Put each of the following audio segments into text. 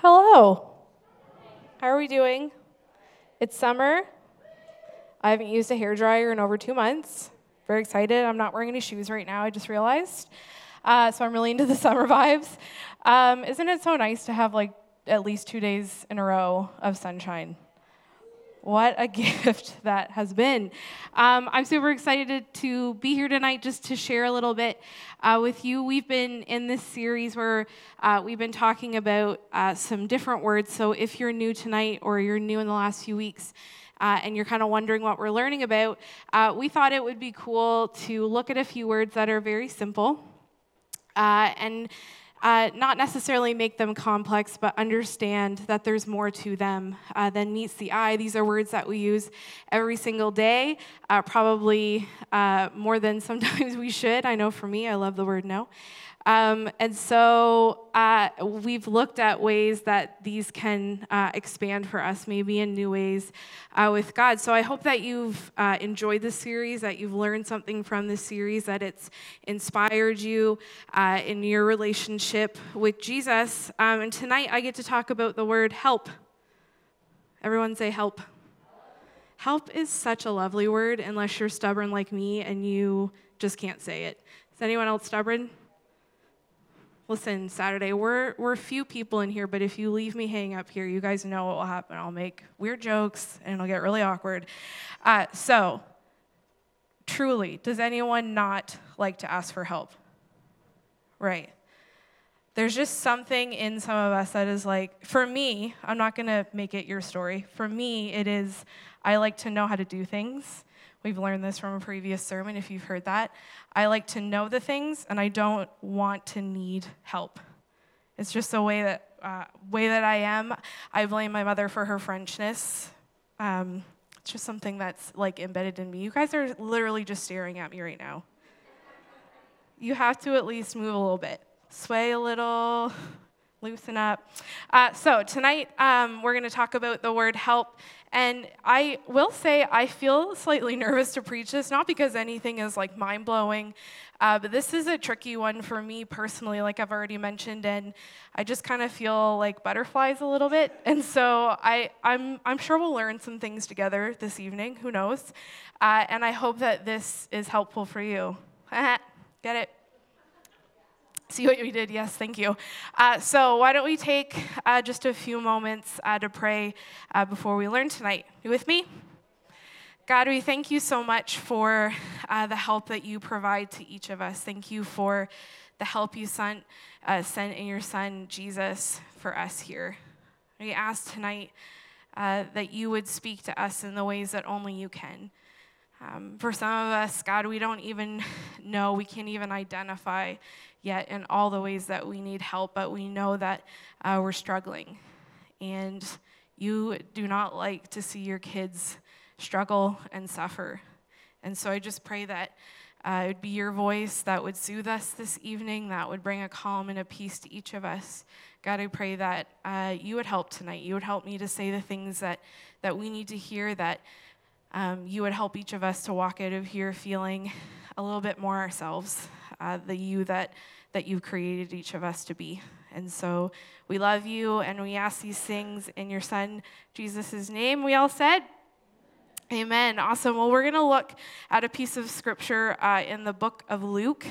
Hello. How are we doing? It's summer. I haven't used a hair dryer in over two months. Very excited. I'm not wearing any shoes right now, I just realized. Uh, so I'm really into the summer vibes. Um, isn't it so nice to have like at least two days in a row of sunshine? What a gift that has been. Um, I'm super excited to be here tonight just to share a little bit uh, with you. We've been in this series where uh, we've been talking about uh, some different words. So if you're new tonight or you're new in the last few weeks, uh, and you're kind of wondering what we're learning about, uh, we thought it would be cool to look at a few words that are very simple uh, and uh, not necessarily make them complex, but understand that there's more to them uh, than meets the eye. These are words that we use every single day, uh, probably uh, more than sometimes we should. I know for me, I love the word no. Um, and so uh, we've looked at ways that these can uh, expand for us, maybe in new ways uh, with God. So I hope that you've uh, enjoyed this series, that you've learned something from this series, that it's inspired you uh, in your relationship with Jesus. Um, and tonight I get to talk about the word help. Everyone say help. Help is such a lovely word unless you're stubborn like me and you just can't say it. Is anyone else stubborn? Listen, Saturday, we're, we're a few people in here, but if you leave me hanging up here, you guys know what will happen. I'll make weird jokes and it'll get really awkward. Uh, so, truly, does anyone not like to ask for help? Right. There's just something in some of us that is like, for me, I'm not going to make it your story. For me, it is, I like to know how to do things. We've learned this from a previous sermon if you've heard that. I like to know the things and I don't want to need help. It's just a way that uh, way that I am. I blame my mother for her Frenchness. Um, it's just something that's like embedded in me. You guys are literally just staring at me right now. You have to at least move a little bit, sway a little, loosen up. Uh, so tonight um, we're going to talk about the word help and I will say, I feel slightly nervous to preach this, not because anything is like mind blowing, uh, but this is a tricky one for me personally, like I've already mentioned, and I just kind of feel like butterflies a little bit. And so I, I'm, I'm sure we'll learn some things together this evening, who knows? Uh, and I hope that this is helpful for you. Get it? See what we did? Yes, thank you. Uh, so, why don't we take uh, just a few moments uh, to pray uh, before we learn tonight? You with me? God, we thank you so much for uh, the help that you provide to each of us. Thank you for the help you sent, uh, sent in your Son, Jesus, for us here. We ask tonight that you would speak to us in the ways that only you can. Um, for some of us, God, we don't even know, we can't even identify yet in all the ways that we need help, but we know that uh, we're struggling. And you do not like to see your kids struggle and suffer. And so I just pray that uh, it would be your voice that would soothe us this evening, that would bring a calm and a peace to each of us. God, I pray that uh, you would help tonight. You would help me to say the things that, that we need to hear, that um, you would help each of us to walk out of here feeling a little bit more ourselves, uh, the you that, that you've created each of us to be. And so we love you and we ask these things in your son Jesus' name. We all said, Amen. Awesome. Well, we're going to look at a piece of scripture uh, in the book of Luke.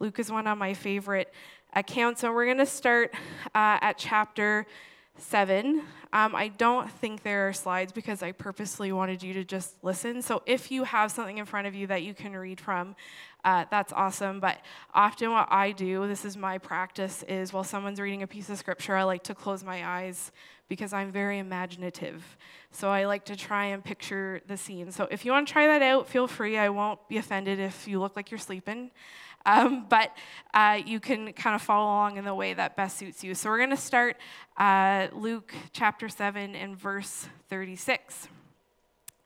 Luke is one of my favorite accounts. And we're going to start uh, at chapter 7. Um, I don't think there are slides because I purposely wanted you to just listen. So if you have something in front of you that you can read from, uh, that's awesome. But often, what I do, this is my practice, is while someone's reading a piece of scripture, I like to close my eyes because I'm very imaginative. So I like to try and picture the scene. So if you want to try that out, feel free. I won't be offended if you look like you're sleeping. Um, but uh, you can kind of follow along in the way that best suits you. So we're going to start uh, Luke chapter 7 and verse 36.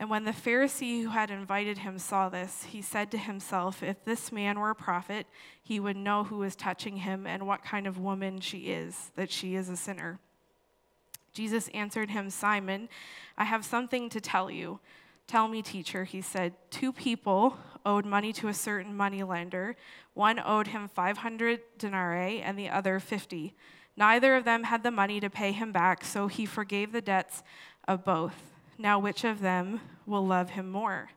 And when the Pharisee who had invited him saw this, he said to himself, If this man were a prophet, he would know who is touching him and what kind of woman she is, that she is a sinner. Jesus answered him, Simon, I have something to tell you. Tell me, teacher, he said. Two people owed money to a certain moneylender. One owed him 500 denarii and the other 50. Neither of them had the money to pay him back, so he forgave the debts of both. Now, which of them will love him more?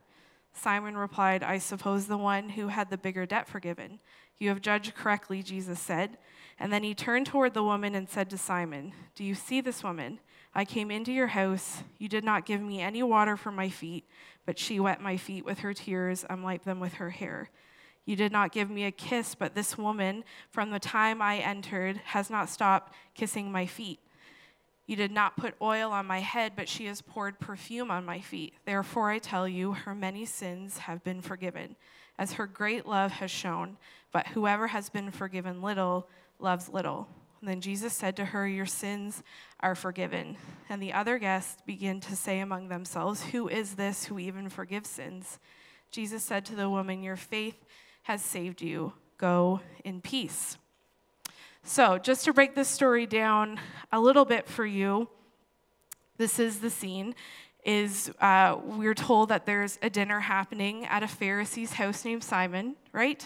Simon replied, I suppose the one who had the bigger debt forgiven. You have judged correctly, Jesus said. And then he turned toward the woman and said to Simon, Do you see this woman? I came into your house. You did not give me any water for my feet, but she wet my feet with her tears and wiped them with her hair. You did not give me a kiss, but this woman, from the time I entered, has not stopped kissing my feet. You did not put oil on my head, but she has poured perfume on my feet. Therefore, I tell you, her many sins have been forgiven, as her great love has shown. But whoever has been forgiven little loves little. And then Jesus said to her, Your sins are forgiven. And the other guests began to say among themselves, Who is this who even forgives sins? Jesus said to the woman, Your faith has saved you. Go in peace. So, just to break this story down a little bit for you, this is the scene. Is uh, we're told that there's a dinner happening at a Pharisee's house named Simon, right?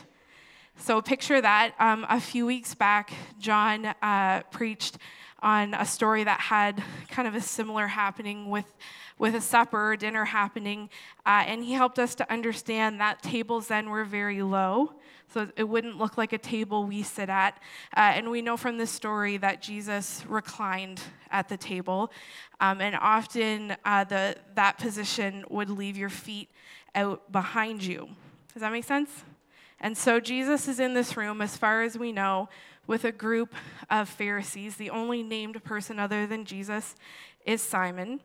So picture that. Um, a few weeks back, John uh, preached on a story that had kind of a similar happening with, with a supper dinner happening. Uh, and he helped us to understand that tables then were very low. So it wouldn't look like a table we sit at. Uh, and we know from this story that Jesus reclined at the table. Um, and often uh, the, that position would leave your feet out behind you. Does that make sense? And so Jesus is in this room, as far as we know, with a group of Pharisees. The only named person other than Jesus is Simon.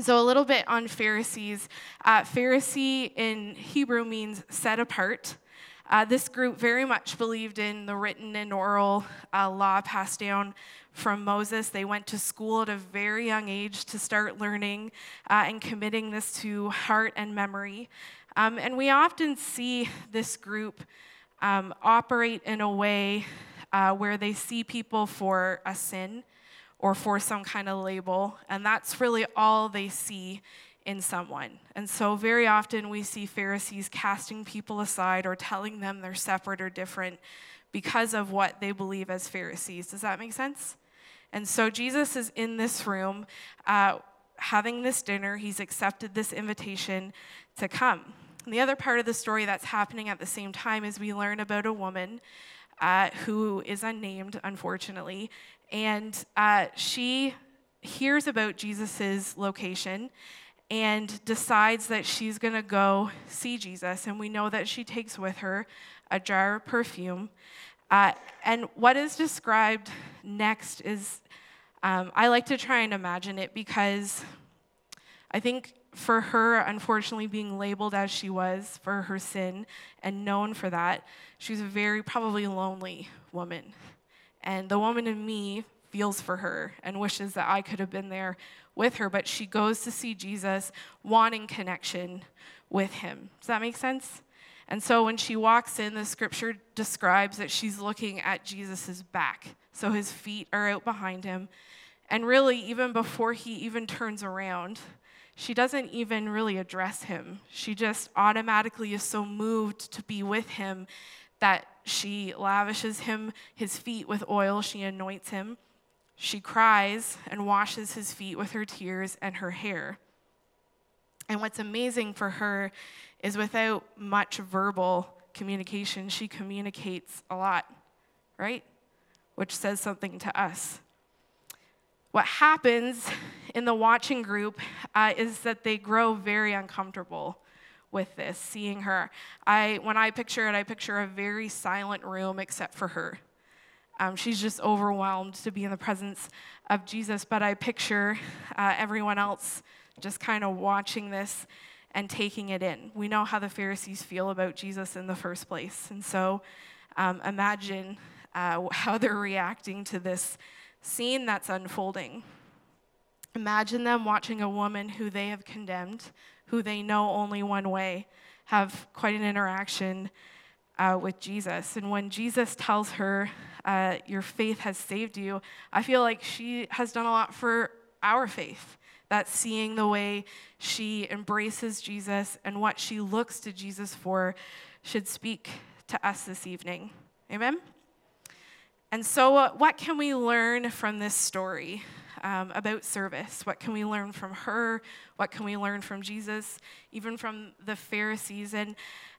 So, a little bit on Pharisees. Uh, Pharisee in Hebrew means set apart. Uh, this group very much believed in the written and oral uh, law passed down from Moses. They went to school at a very young age to start learning uh, and committing this to heart and memory. Um, and we often see this group um, operate in a way uh, where they see people for a sin or for some kind of label, and that's really all they see in someone. And so, very often, we see Pharisees casting people aside or telling them they're separate or different because of what they believe as Pharisees. Does that make sense? And so, Jesus is in this room uh, having this dinner. He's accepted this invitation to come. And the other part of the story that's happening at the same time is we learn about a woman uh, who is unnamed, unfortunately, and uh, she hears about Jesus' location and decides that she's going to go see Jesus. And we know that she takes with her a jar of perfume. Uh, and what is described next is um, I like to try and imagine it because I think for her, unfortunately, being labeled as she was for her sin and known for that, she was a very probably lonely woman. And the woman in me feels for her and wishes that I could have been there with her, but she goes to see Jesus wanting connection with him. Does that make sense? And so when she walks in, the scripture describes that she's looking at Jesus' back. So his feet are out behind him. And really, even before he even turns around, she doesn't even really address him. She just automatically is so moved to be with him that she lavishes him his feet with oil, she anoints him. She cries and washes his feet with her tears and her hair. And what's amazing for her is without much verbal communication, she communicates a lot, right? Which says something to us. What happens in the watching group uh, is that they grow very uncomfortable with this, seeing her. I, when I picture it, I picture a very silent room except for her. Um, she's just overwhelmed to be in the presence of Jesus, but I picture uh, everyone else just kind of watching this and taking it in. We know how the Pharisees feel about Jesus in the first place. And so um, imagine uh, how they're reacting to this scene that's unfolding. Imagine them watching a woman who they have condemned, who they know only one way, have quite an interaction uh, with Jesus. And when Jesus tells her, uh, Your faith has saved you, I feel like she has done a lot for our faith. That seeing the way she embraces Jesus and what she looks to Jesus for should speak to us this evening. Amen? And so, uh, what can we learn from this story um, about service? What can we learn from her? What can we learn from Jesus, even from the Pharisees? And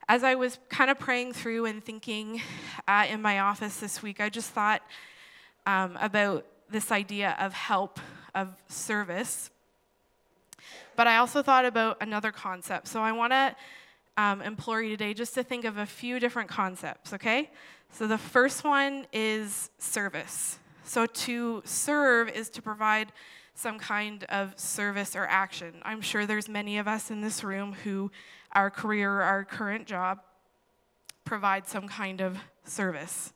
as I was kind of praying through and thinking uh, in my office this week, I just thought um, about this idea of help, of service. But I also thought about another concept. So I want to um, implore you today just to think of a few different concepts, okay? So the first one is service. So to serve is to provide some kind of service or action. I'm sure there's many of us in this room who our career, our current job, provide some kind of service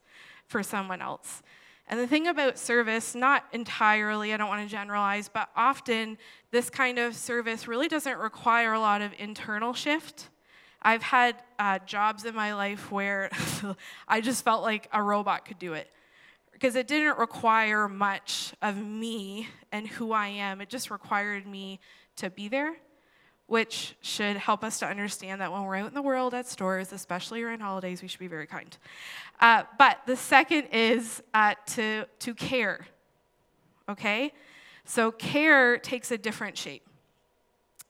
for someone else. And the thing about service, not entirely, I don't want to generalize, but often this kind of service really doesn't require a lot of internal shift. I've had uh, jobs in my life where I just felt like a robot could do it because it didn't require much of me and who I am. It just required me to be there which should help us to understand that when we're out in the world at stores, especially around holidays, we should be very kind. Uh, but the second is uh, to, to care, okay? So care takes a different shape.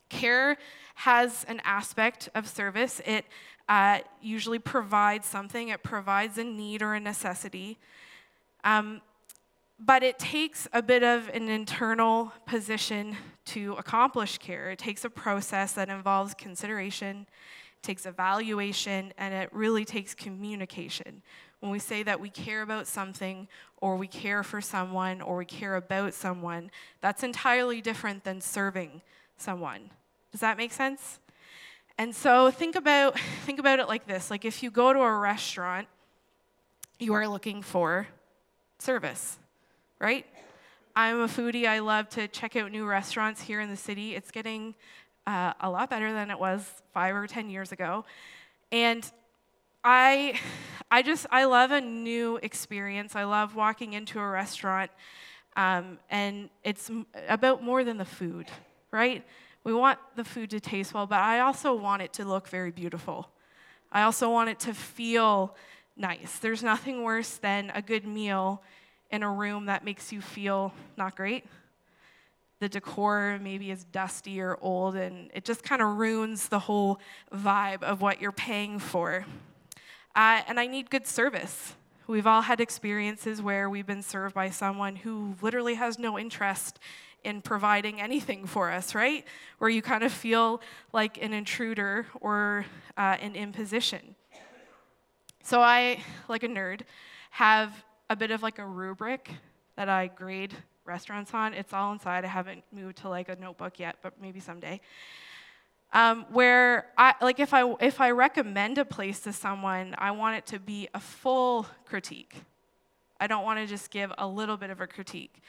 Care has an aspect of service. It uh, usually provides something, it provides a need or a necessity. Um, but it takes a bit of an internal position to accomplish care. It takes a process that involves consideration, takes evaluation, and it really takes communication. When we say that we care about something, or we care for someone, or we care about someone, that's entirely different than serving someone. Does that make sense? And so think about think about it like this. Like if you go to a restaurant, you are looking for service right? I'm a foodie. I love to check out new restaurants here in the city. It's getting uh, a lot better than it was five or 10 years ago. And I, I just, I love a new experience. I love walking into a restaurant, um, and it's about more than the food, right? We want the food to taste well, but I also want it to look very beautiful. I also want it to feel nice. There's nothing worse than a good meal in a room that makes you feel not great. The decor maybe is dusty or old, and it just kind of ruins the whole vibe of what you're paying for. Uh, and I need good service. We've all had experiences where we've been served by someone who literally has no interest in providing anything for us, right? Where you kind of feel like an intruder or uh, an imposition. So I, like a nerd, have a bit of like a rubric that I grade restaurants on. It's all inside. I haven't moved to like a notebook yet, but maybe someday. Um, where I like if I if I recommend a place to someone, I want it to be a full critique. I don't want to just give a little bit of a critique.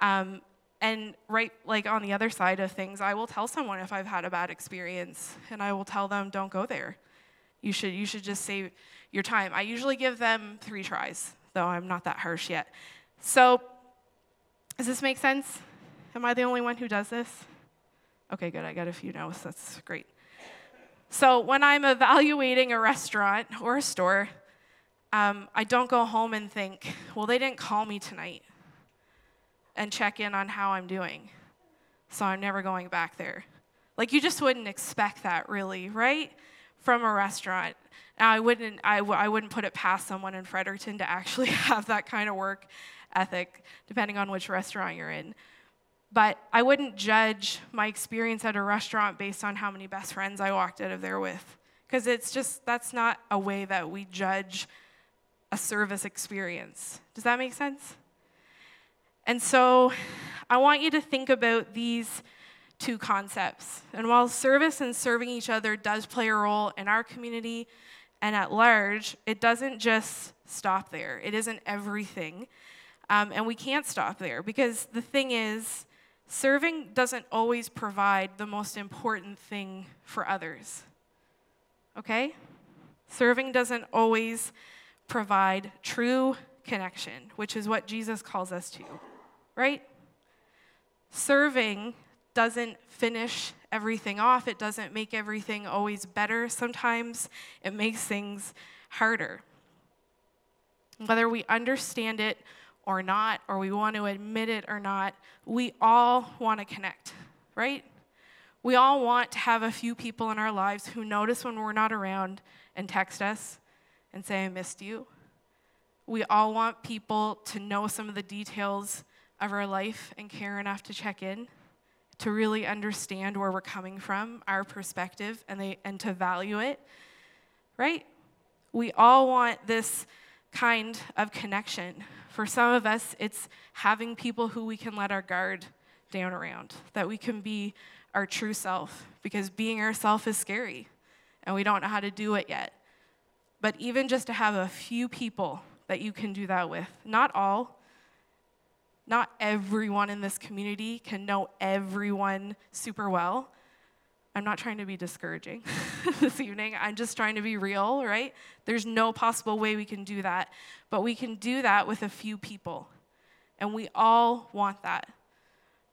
Um, and right like on the other side of things, I will tell someone if I've had a bad experience, and I will tell them, don't go there. You should you should just save your time. I usually give them three tries though I'm not that harsh yet. So, does this make sense? Am I the only one who does this? Okay, good. I got a few no's. That's great. So, when I'm evaluating a restaurant or a store, um, I don't go home and think, well, they didn't call me tonight and check in on how I'm doing. So, I'm never going back there. Like, you just wouldn't expect that, really, right? From a restaurant. Now, I wouldn't, I w- I wouldn't put it past someone in Fredericton to actually have that kind of work ethic, depending on which restaurant you're in. But I wouldn't judge my experience at a restaurant based on how many best friends I walked out of there with. Because it's just, that's not a way that we judge a service experience. Does that make sense? And so I want you to think about these two concepts. And while service and serving each other does play a role in our community, and at large, it doesn't just stop there. It isn't everything. Um, and we can't stop there because the thing is, serving doesn't always provide the most important thing for others. Okay? Serving doesn't always provide true connection, which is what Jesus calls us to, right? Serving doesn't finish everything off, it doesn't make everything always better. Sometimes it makes things harder. Whether we understand it or not, or we want to admit it or not, we all want to connect, right? We all want to have a few people in our lives who notice when we're not around and text us and say, I missed you. We all want people to know some of the details of our life and care enough to check in, to really understand where we're coming from, our perspective, and, they, and to value it, right? We all want this kind of connection. For some of us, it's having people who we can let our guard down around, that we can be our true self, because being ourself is scary and we don't know how to do it yet. But even just to have a few people that you can do that with, not all, not everyone in this community can know everyone super well. I'm not trying to be discouraging this evening. I'm just trying to be real, right? There's no possible way we can do that. But we can do that with a few people. And we all want that.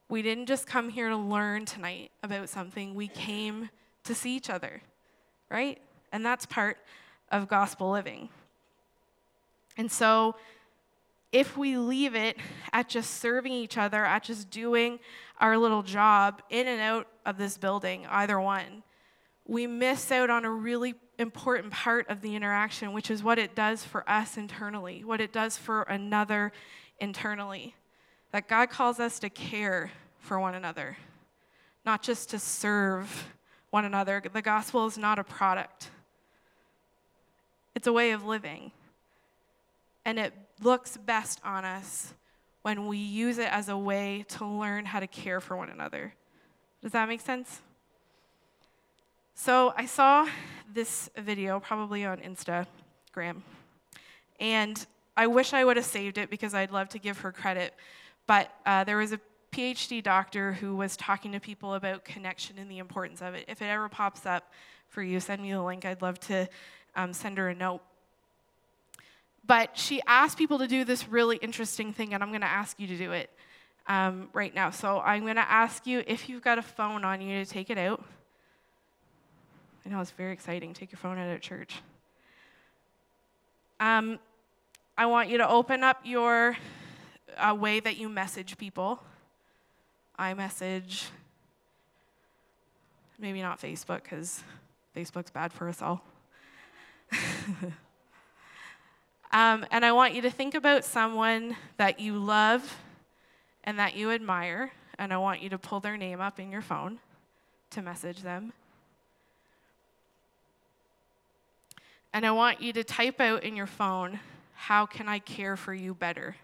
We didn't just come here to learn tonight about something, we came to see each other, right? And that's part of gospel living. And so, if we leave it at just serving each other, at just doing our little job in and out of this building, either one, we miss out on a really important part of the interaction, which is what it does for us internally, what it does for another internally. That God calls us to care for one another, not just to serve one another. The gospel is not a product, it's a way of living. And it looks best on us when we use it as a way to learn how to care for one another. Does that make sense? So I saw this video probably on Instagram, and I wish I would have saved it because I'd love to give her credit. But uh, there was a PhD doctor who was talking to people about connection and the importance of it. If it ever pops up for you, send me the link. I'd love to um, send her a note. But she asked people to do this really interesting thing, and I'm going to ask you to do it um, right now. So I'm going to ask you if you've got a phone on you to take it out. I know it's very exciting. Take your phone out at church. Um, I want you to open up your uh, way that you message people I message, maybe not Facebook, because Facebook's bad for us all. um, and I want you to think about someone that you love and that you admire, and I want you to pull their name up in your phone to message them. And I want you to type out in your phone, How can I care for you better?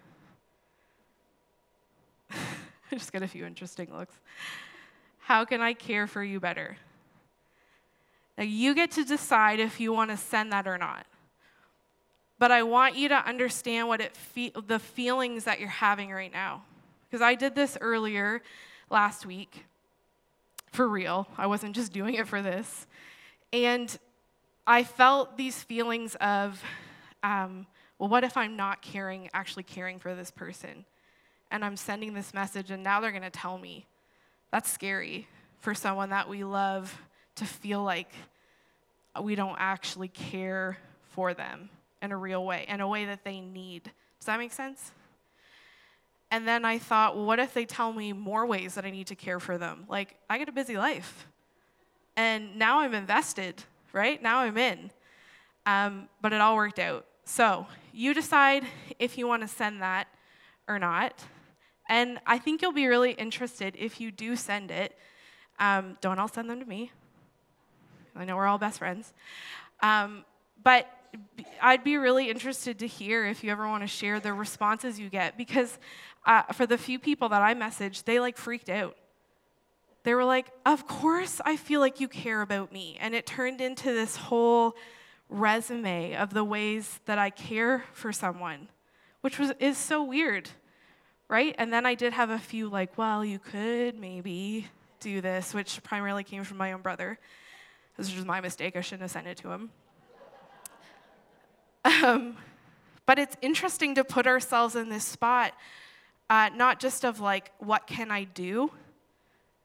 I just got a few interesting looks. How can I care for you better? Now, you get to decide if you want to send that or not. But I want you to understand what it fe- the feelings that you're having right now. Because I did this earlier last week for real. I wasn't just doing it for this. And I felt these feelings of, um, well, what if I'm not caring, actually caring for this person? and I'm sending this message, and now they're going to tell me. That's scary for someone that we love to feel like we don't actually care for them in a real way, in a way that they need. Does that make sense? And then I thought, well, what if they tell me more ways that I need to care for them? Like, I get a busy life. And now I'm invested, right? Now I'm in. Um, but it all worked out. So you decide if you want to send that or not. And I think you'll be really interested if you do send it. Um, don't all send them to me. I know we're all best friends. Um, but I'd be really interested to hear if you ever want to share the responses you get because uh, for the few people that I messaged, they like freaked out. They were like, Of course, I feel like you care about me. And it turned into this whole resume of the ways that I care for someone which was, is so weird, right? And then I did have a few, like, well, you could maybe do this, which primarily came from my own brother. This was my mistake. I shouldn't have sent it to him. Um, but it's interesting to put ourselves in this spot, uh, not just of like, what can I do?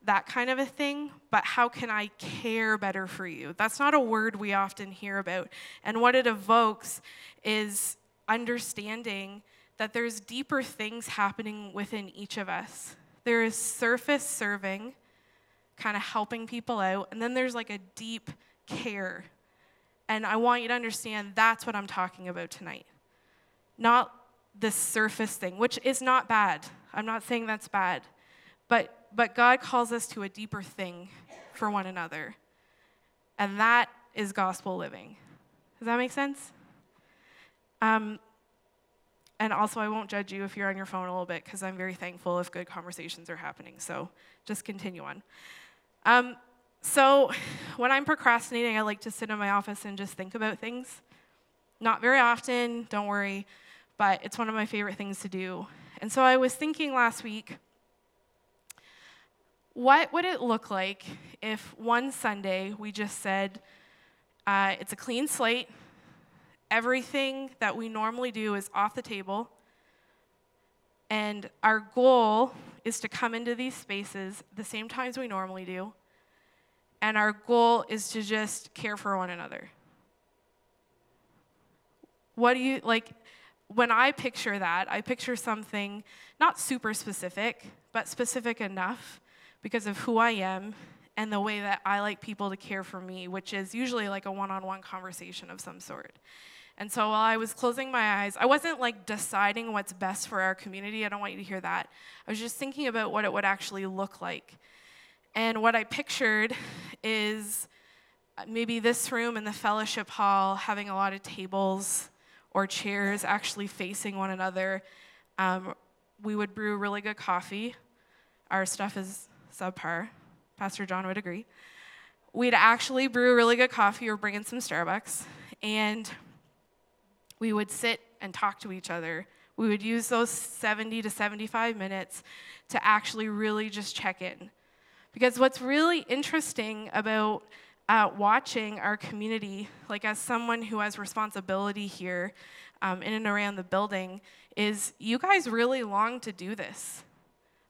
That kind of a thing, but how can I care better for you? That's not a word we often hear about. And what it evokes is understanding that there's deeper things happening within each of us. There is surface serving, kind of helping people out, and then there's like a deep care. And I want you to understand that's what I'm talking about tonight. Not the surface thing, which is not bad. I'm not saying that's bad. But but God calls us to a deeper thing for one another. And that is gospel living. Does that make sense? Um, and also, I won't judge you if you're on your phone a little bit because I'm very thankful if good conversations are happening. So just continue on. Um, so, when I'm procrastinating, I like to sit in my office and just think about things. Not very often, don't worry, but it's one of my favorite things to do. And so, I was thinking last week what would it look like if one Sunday we just said, uh, it's a clean slate, everything that we normally do is off the table, and our goal is to come into these spaces the same times we normally do, and our goal is to just care for one another? What do you like? When I picture that, I picture something not super specific, but specific enough because of who I am and the way that I like people to care for me, which is usually like a one on one conversation of some sort. And so while I was closing my eyes, I wasn't like deciding what's best for our community. I don't want you to hear that. I was just thinking about what it would actually look like. And what I pictured is maybe this room in the fellowship hall having a lot of tables or chairs actually facing one another. Um, we would brew really good coffee. Our stuff is subpar. Pastor John would agree. We'd actually brew really good coffee or bring in some Starbucks, and we would sit and talk to each other. We would use those 70 to 75 minutes to actually really just check in. Because what's really interesting about uh, watching our community, like as someone who has responsibility here um, in and around the building, is you guys really long to do this.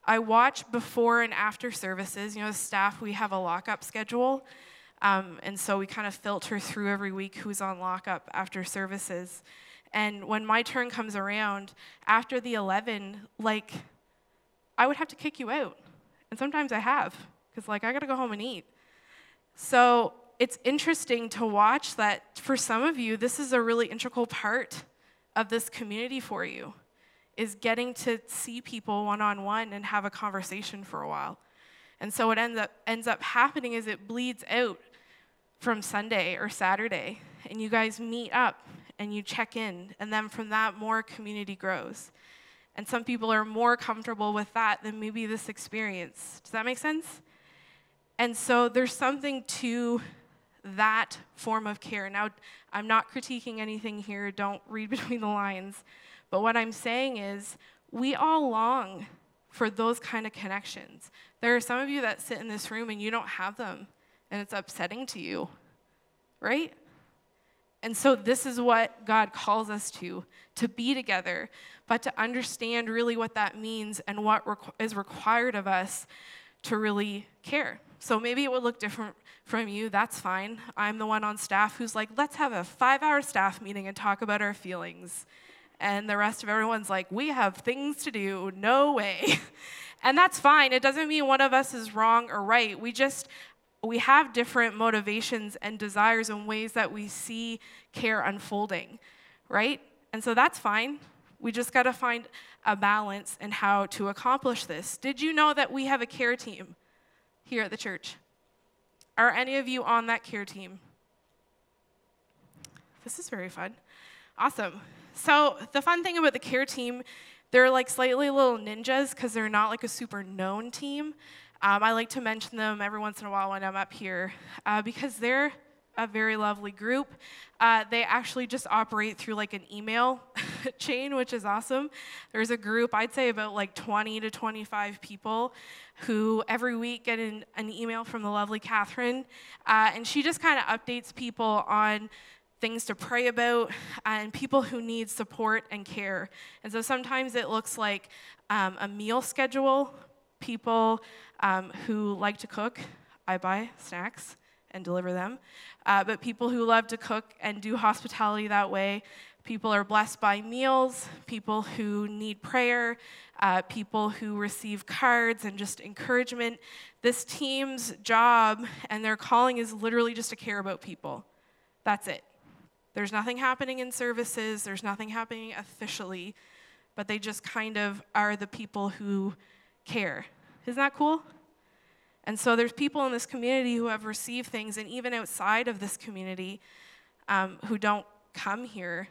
I watch before and after services. You know, staff, we have a lockup schedule. Um, and so we kind of filter through every week who's on lockup after services. And when my turn comes around, after the 11, like, I would have to kick you out. And sometimes I have, because, like, I gotta go home and eat. So it's interesting to watch that for some of you, this is a really integral part of this community for you is getting to see people one on one and have a conversation for a while. And so what ends up ends up happening is it bleeds out from Sunday or Saturday and you guys meet up and you check in and then from that more community grows. And some people are more comfortable with that than maybe this experience. Does that make sense? And so there's something to that form of care. Now, I'm not critiquing anything here, don't read between the lines. But what I'm saying is, we all long for those kind of connections. There are some of you that sit in this room and you don't have them, and it's upsetting to you, right? And so, this is what God calls us to to be together, but to understand really what that means and what requ- is required of us to really care. So, maybe it would look different from you. That's fine. I'm the one on staff who's like, let's have a five hour staff meeting and talk about our feelings and the rest of everyone's like, we have things to do, no way. and that's fine. It doesn't mean one of us is wrong or right. We just, we have different motivations and desires and ways that we see care unfolding, right? And so that's fine. We just got to find a balance in how to accomplish this. Did you know that we have a care team here at the church? Are any of you on that care team? This is very fun. Awesome. So, the fun thing about the care team, they're like slightly little ninjas because they're not like a super known team. Um, I like to mention them every once in a while when I'm up here uh, because they're a very lovely group. Uh, they actually just operate through like an email chain, which is awesome. There's a group, I'd say about like 20 to 25 people, who every week get an, an email from the lovely Catherine, uh, and she just kind of updates people on things to pray about and people who need support and care. And so sometimes it looks like um, a meal schedule, people um, who like to cook. I buy snacks and deliver them. Uh, but people who love to cook and do hospitality that way, people are blessed by meals, people who need prayer, uh, people who receive cards and just encouragement. This team's job and their calling is literally just to care about people. That's it. There's nothing happening in services, there's nothing happening officially, but they just kind of are the people who care. Isn't that cool? And so there's people in this community who have received things, and even outside of this community um, who don't come here,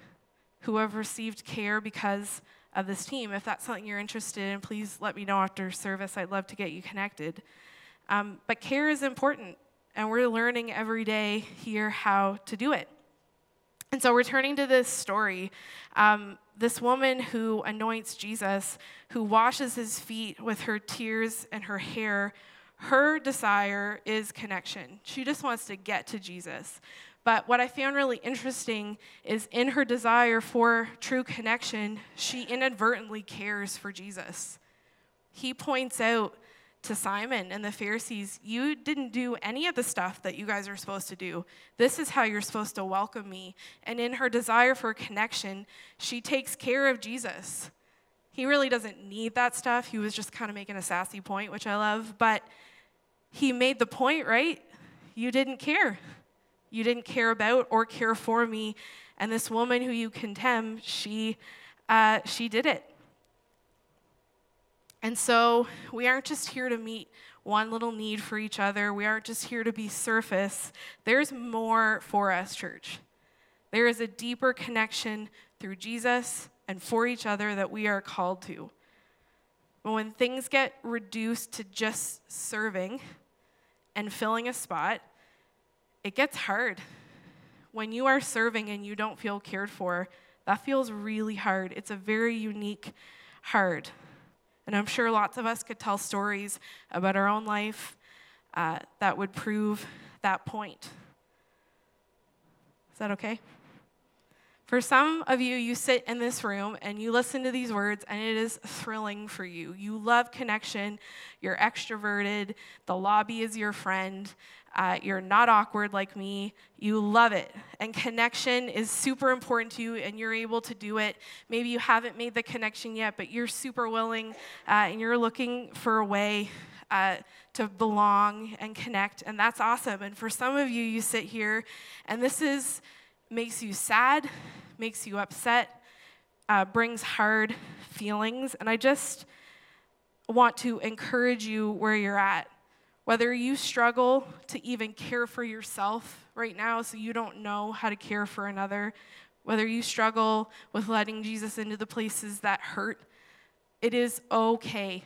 who have received care because of this team. If that's something you're interested in, please let me know after service. I'd love to get you connected. Um, but care is important, and we're learning every day here how to do it. And so, returning to this story, um, this woman who anoints Jesus, who washes his feet with her tears and her hair, her desire is connection. She just wants to get to Jesus. But what I found really interesting is in her desire for true connection, she inadvertently cares for Jesus. He points out to Simon and the Pharisees, You didn't do any of the stuff that you guys are supposed to do. This is how you're supposed to welcome me. And in her desire for connection, she takes care of Jesus. He really doesn't need that stuff. He was just kind of making a sassy point, which I love. But he made the point, right? You didn't care. You didn't care about or care for me. And this woman who you condemn, she, uh, she did it. And so we aren't just here to meet one little need for each other. We aren't just here to be surface. There's more for us, church. There is a deeper connection through Jesus and for each other that we are called to. But when things get reduced to just serving and filling a spot, it gets hard. When you are serving and you don't feel cared for, that feels really hard. It's a very unique hard. And I'm sure lots of us could tell stories about our own life uh, that would prove that point. Is that okay? For some of you, you sit in this room and you listen to these words, and it is thrilling for you. You love connection, you're extroverted, the lobby is your friend, uh, you're not awkward like me. You love it. And connection is super important to you, and you're able to do it. Maybe you haven't made the connection yet, but you're super willing, uh, and you're looking for a way uh, to belong and connect. And that's awesome. And for some of you, you sit here, and this is makes you sad, makes you upset, uh, brings hard feelings. And I just want to encourage you where you're at whether you struggle to even care for yourself right now, so you don't know how to care for another, whether you struggle with letting Jesus into the places that hurt, it is okay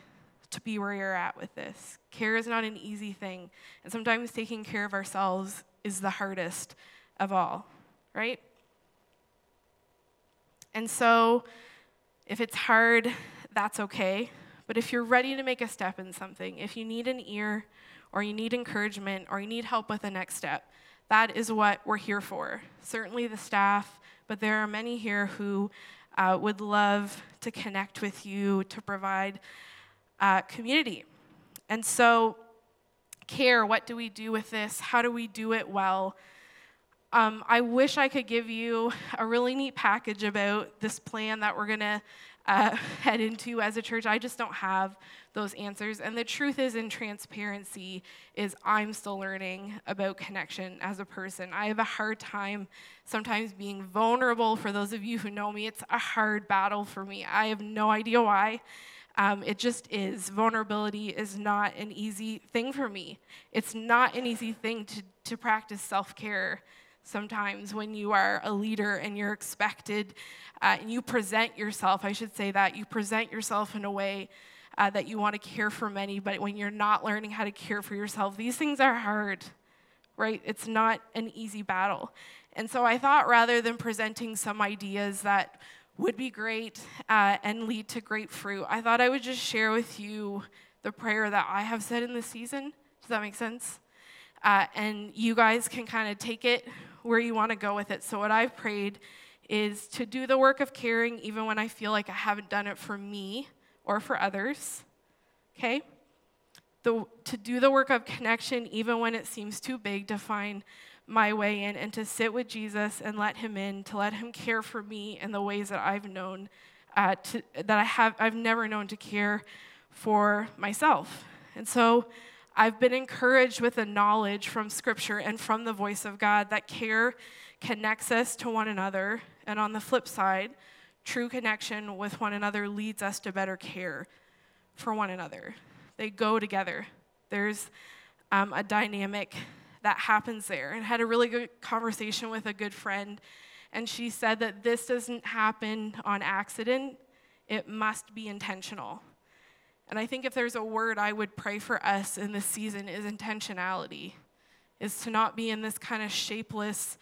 to be where you're at with this. Care is not an easy thing, and sometimes taking care of ourselves is the hardest of all, right? And so, if it's hard, that's okay. But if you're ready to make a step in something, if you need an ear, or you need encouragement, or you need help with the next step, that is what we're here for. Certainly the staff, but there are many here who uh, would love to connect with you to provide uh, community. And so, care what do we do with this? How do we do it well? Um, I wish I could give you a really neat package about this plan that we're going to uh, head into as a church. I just don't have those answers. And the truth is, in transparency, is I'm still learning about connection as a person. I have a hard time sometimes being vulnerable. For those of you who know me, it's a hard battle for me. I have no idea why. Um, it just is. Vulnerability is not an easy thing for me. It's not an easy thing to, to practice self care sometimes when you are a leader and you're expected uh, and you present yourself, I should say that, you present yourself in a way uh, that you want to care for many, but when you're not learning how to care for yourself, these things are hard. right? It's not an easy battle. And so I thought rather than presenting some ideas that would be great uh, and lead to great fruit, I thought I would just share with you the prayer that I have said in this season. Does that make sense? Uh, and you guys can kind of take it where you want to go with it. So, what I've prayed is to do the work of caring even when I feel like I haven't done it for me or for others. Okay? The, to do the work of connection even when it seems too big to find my way in and to sit with Jesus and let him in, to let him care for me in the ways that I've known uh, to, that I have I've never known to care for myself. And so I've been encouraged with the knowledge from scripture and from the voice of God that care connects us to one another and on the flip side, true connection with one another leads us to better care for one another. They go together. There's um, a dynamic that happens there. And I had a really good conversation with a good friend, and she said that this doesn't happen on accident, it must be intentional. And I think if there's a word I would pray for us in this season is intentionality, is to not be in this kind of shapeless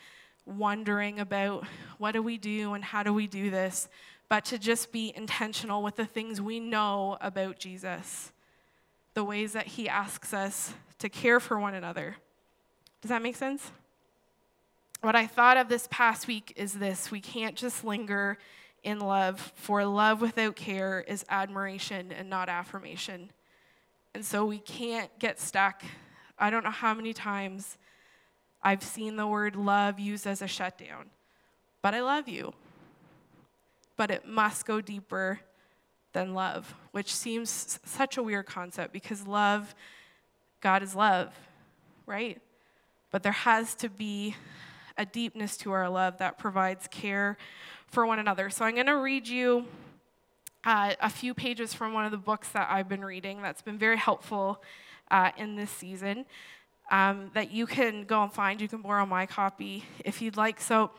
wondering about what do we do and how do we do this, but to just be intentional with the things we know about Jesus, the ways that he asks us to care for one another. Does that make sense? What I thought of this past week is this we can't just linger in love, for love without care is admiration and not affirmation. And so we can't get stuck. I don't know how many times I've seen the word love used as a shutdown. But I love you. But it must go deeper than love, which seems such a weird concept because love, God is love, right? But there has to be a deepness to our love that provides care for one another. So I'm going to read you uh, a few pages from one of the books that I've been reading that's been very helpful uh, in this season um, that you can go and find. You can borrow my copy if you'd like. So,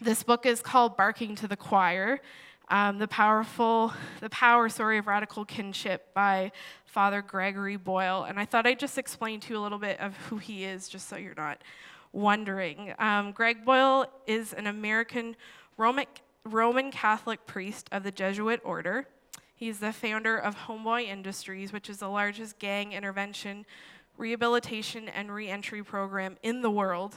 this book is called Barking to the Choir. Um, the powerful, the power story of radical kinship by Father Gregory Boyle, and I thought I'd just explain to you a little bit of who he is, just so you're not wondering. Um, Greg Boyle is an American Roman, Catholic priest of the Jesuit order. He's the founder of Homeboy Industries, which is the largest gang intervention rehabilitation and reentry program in the world,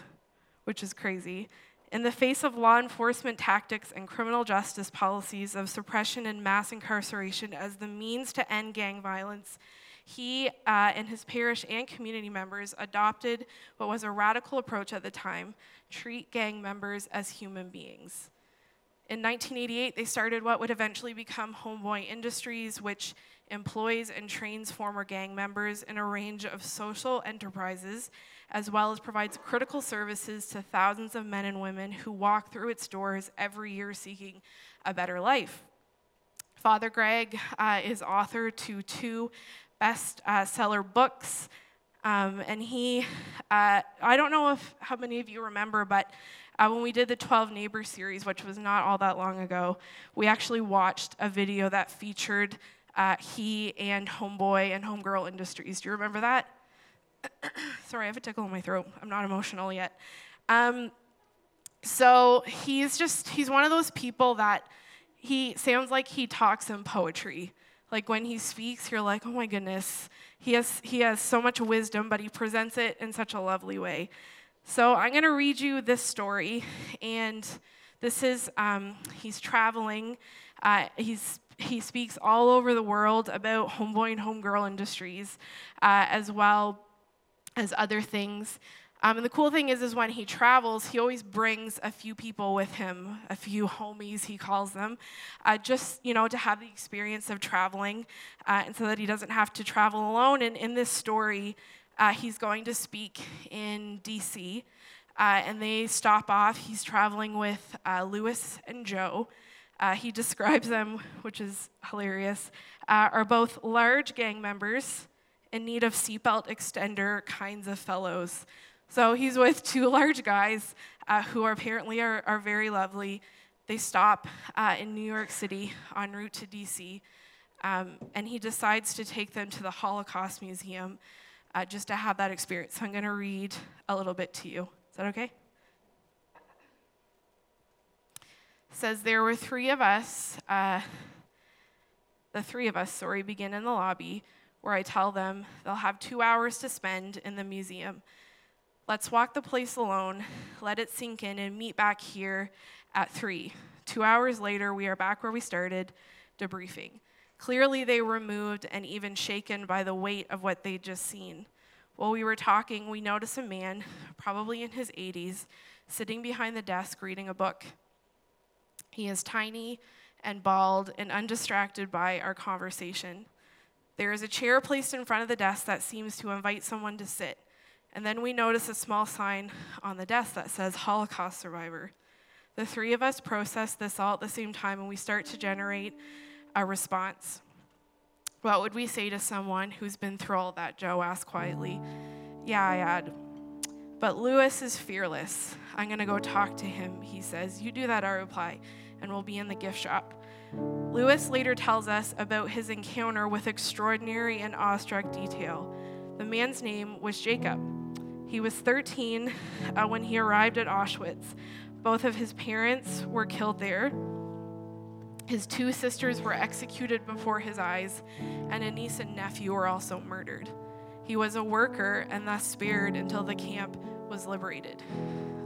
which is crazy. In the face of law enforcement tactics and criminal justice policies of suppression and mass incarceration as the means to end gang violence, he uh, and his parish and community members adopted what was a radical approach at the time treat gang members as human beings. In 1988, they started what would eventually become Homeboy Industries, which employs and trains former gang members in a range of social enterprises, as well as provides critical services to thousands of men and women who walk through its doors every year seeking a better life. Father Greg uh, is author to two bestseller uh, books. Um, and he, uh, I don't know if how many of you remember, but uh, when we did the 12 Neighbors series, which was not all that long ago, we actually watched a video that featured uh, he and Homeboy and Homegirl Industries. Do you remember that? Sorry, I have a tickle in my throat. I'm not emotional yet. Um, so he's just, he's one of those people that he sounds like he talks in poetry. Like when he speaks, you're like, oh my goodness, he has, he has so much wisdom, but he presents it in such a lovely way. So I'm going to read you this story, and this is, um, he's traveling. Uh, he's he speaks all over the world about homeboy and homegirl industries, uh, as well as other things. Um, and the cool thing is, is when he travels, he always brings a few people with him, a few homies, he calls them, uh, just you know to have the experience of traveling, uh, and so that he doesn't have to travel alone. And in this story, uh, he's going to speak in D.C. Uh, and they stop off. He's traveling with uh, Lewis and Joe. Uh, he describes them, which is hilarious, uh, are both large gang members in need of seatbelt extender kinds of fellows. So he's with two large guys uh, who are apparently are, are, very lovely. They stop in New York City en route to DC, um, and he decides to take them to the Holocaust Museum. Uh, just to have that experience. So I'm going to read a little bit to you. Is that okay? It says there were three of us. Uh, the three of us, sorry, begin in the lobby where I tell them they'll have two hours to spend in the museum. Let's walk the place alone, let it sink in, and meet back here at three. Two hours later, we are back where we started, debriefing. Clearly, they were moved and even shaken by the weight of what they'd just seen. While we were talking, we noticed a man, probably in his 80s, sitting behind the desk reading a book. He is tiny and bald and undistracted by our conversation. There is a chair placed in front of the desk that seems to invite someone to sit. And then we notice a small sign on the desk that says Holocaust survivor. The three of us process this all at the same time and we start to generate a response. What would we say to someone who's been through all that? Joe asked quietly. Yeah, I had. But Lewis is fearless. I'm going to go talk to him, he says. You do that, I reply, and we'll be in the gift shop. Lewis later tells us about his encounter with extraordinary and awestruck detail. The man's name was Jacob. He was 13 uh, when he arrived at Auschwitz. Both of his parents were killed there. His two sisters were executed before his eyes, and a niece and nephew were also murdered. He was a worker and thus spared until the camp was liberated.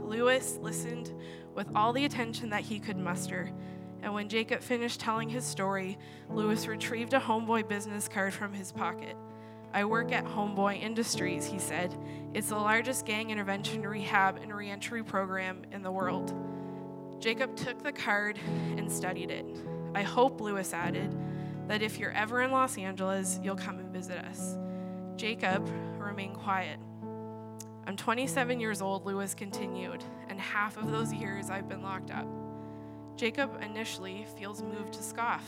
Lewis listened with all the attention that he could muster. And when Jacob finished telling his story, Lewis retrieved a Homeboy business card from his pocket. I work at Homeboy Industries, he said. It's the largest gang intervention rehab and reentry program in the world. Jacob took the card and studied it. I hope, Lewis added, that if you're ever in Los Angeles, you'll come and visit us. Jacob remained quiet. I'm 27 years old, Lewis continued, and half of those years I've been locked up. Jacob initially feels moved to scoff.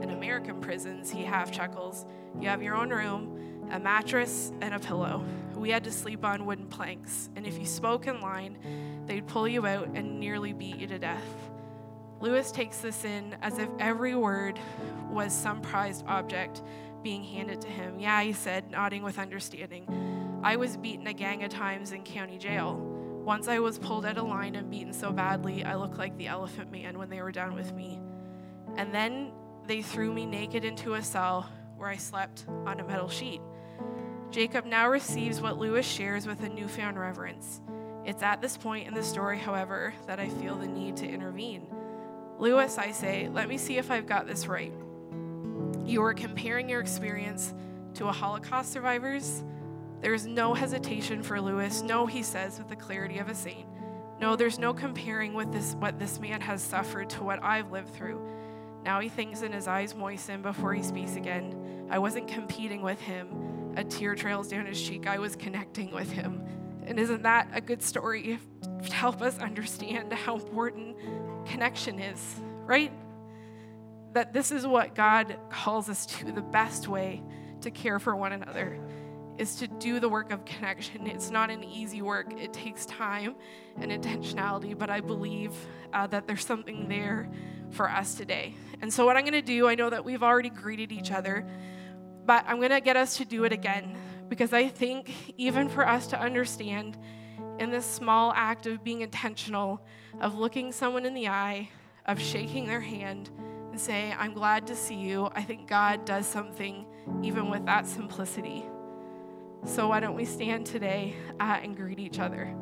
In American prisons, he half chuckles. You have your own room, a mattress, and a pillow. We had to sleep on wooden planks, and if you spoke in line, they'd pull you out and nearly beat you to death. Lewis takes this in as if every word was some prized object being handed to him. Yeah, he said, nodding with understanding. I was beaten a gang of times in county jail. Once I was pulled out of line and beaten so badly, I looked like the elephant man when they were done with me. And then they threw me naked into a cell where I slept on a metal sheet. Jacob now receives what Lewis shares with a newfound reverence. It's at this point in the story, however, that I feel the need to intervene. Lewis, I say, let me see if I've got this right. You are comparing your experience to a Holocaust survivor's. There is no hesitation for Lewis. No, he says with the clarity of a saint. No, there's no comparing with this what this man has suffered to what I've lived through. Now he thinks and his eyes moisten before he speaks again. I wasn't competing with him. A tear trails down his cheek. I was connecting with him. And isn't that a good story to help us understand how important connection is, right? That this is what God calls us to the best way to care for one another is to do the work of connection. It's not an easy work, it takes time and intentionality, but I believe uh, that there's something there for us today. And so, what I'm going to do, I know that we've already greeted each other, but I'm going to get us to do it again because I think even for us to understand in this small act of being intentional, of looking someone in the eye, of shaking their hand, and say, I'm glad to see you. I think God does something even with that simplicity. So, why don't we stand today uh, and greet each other?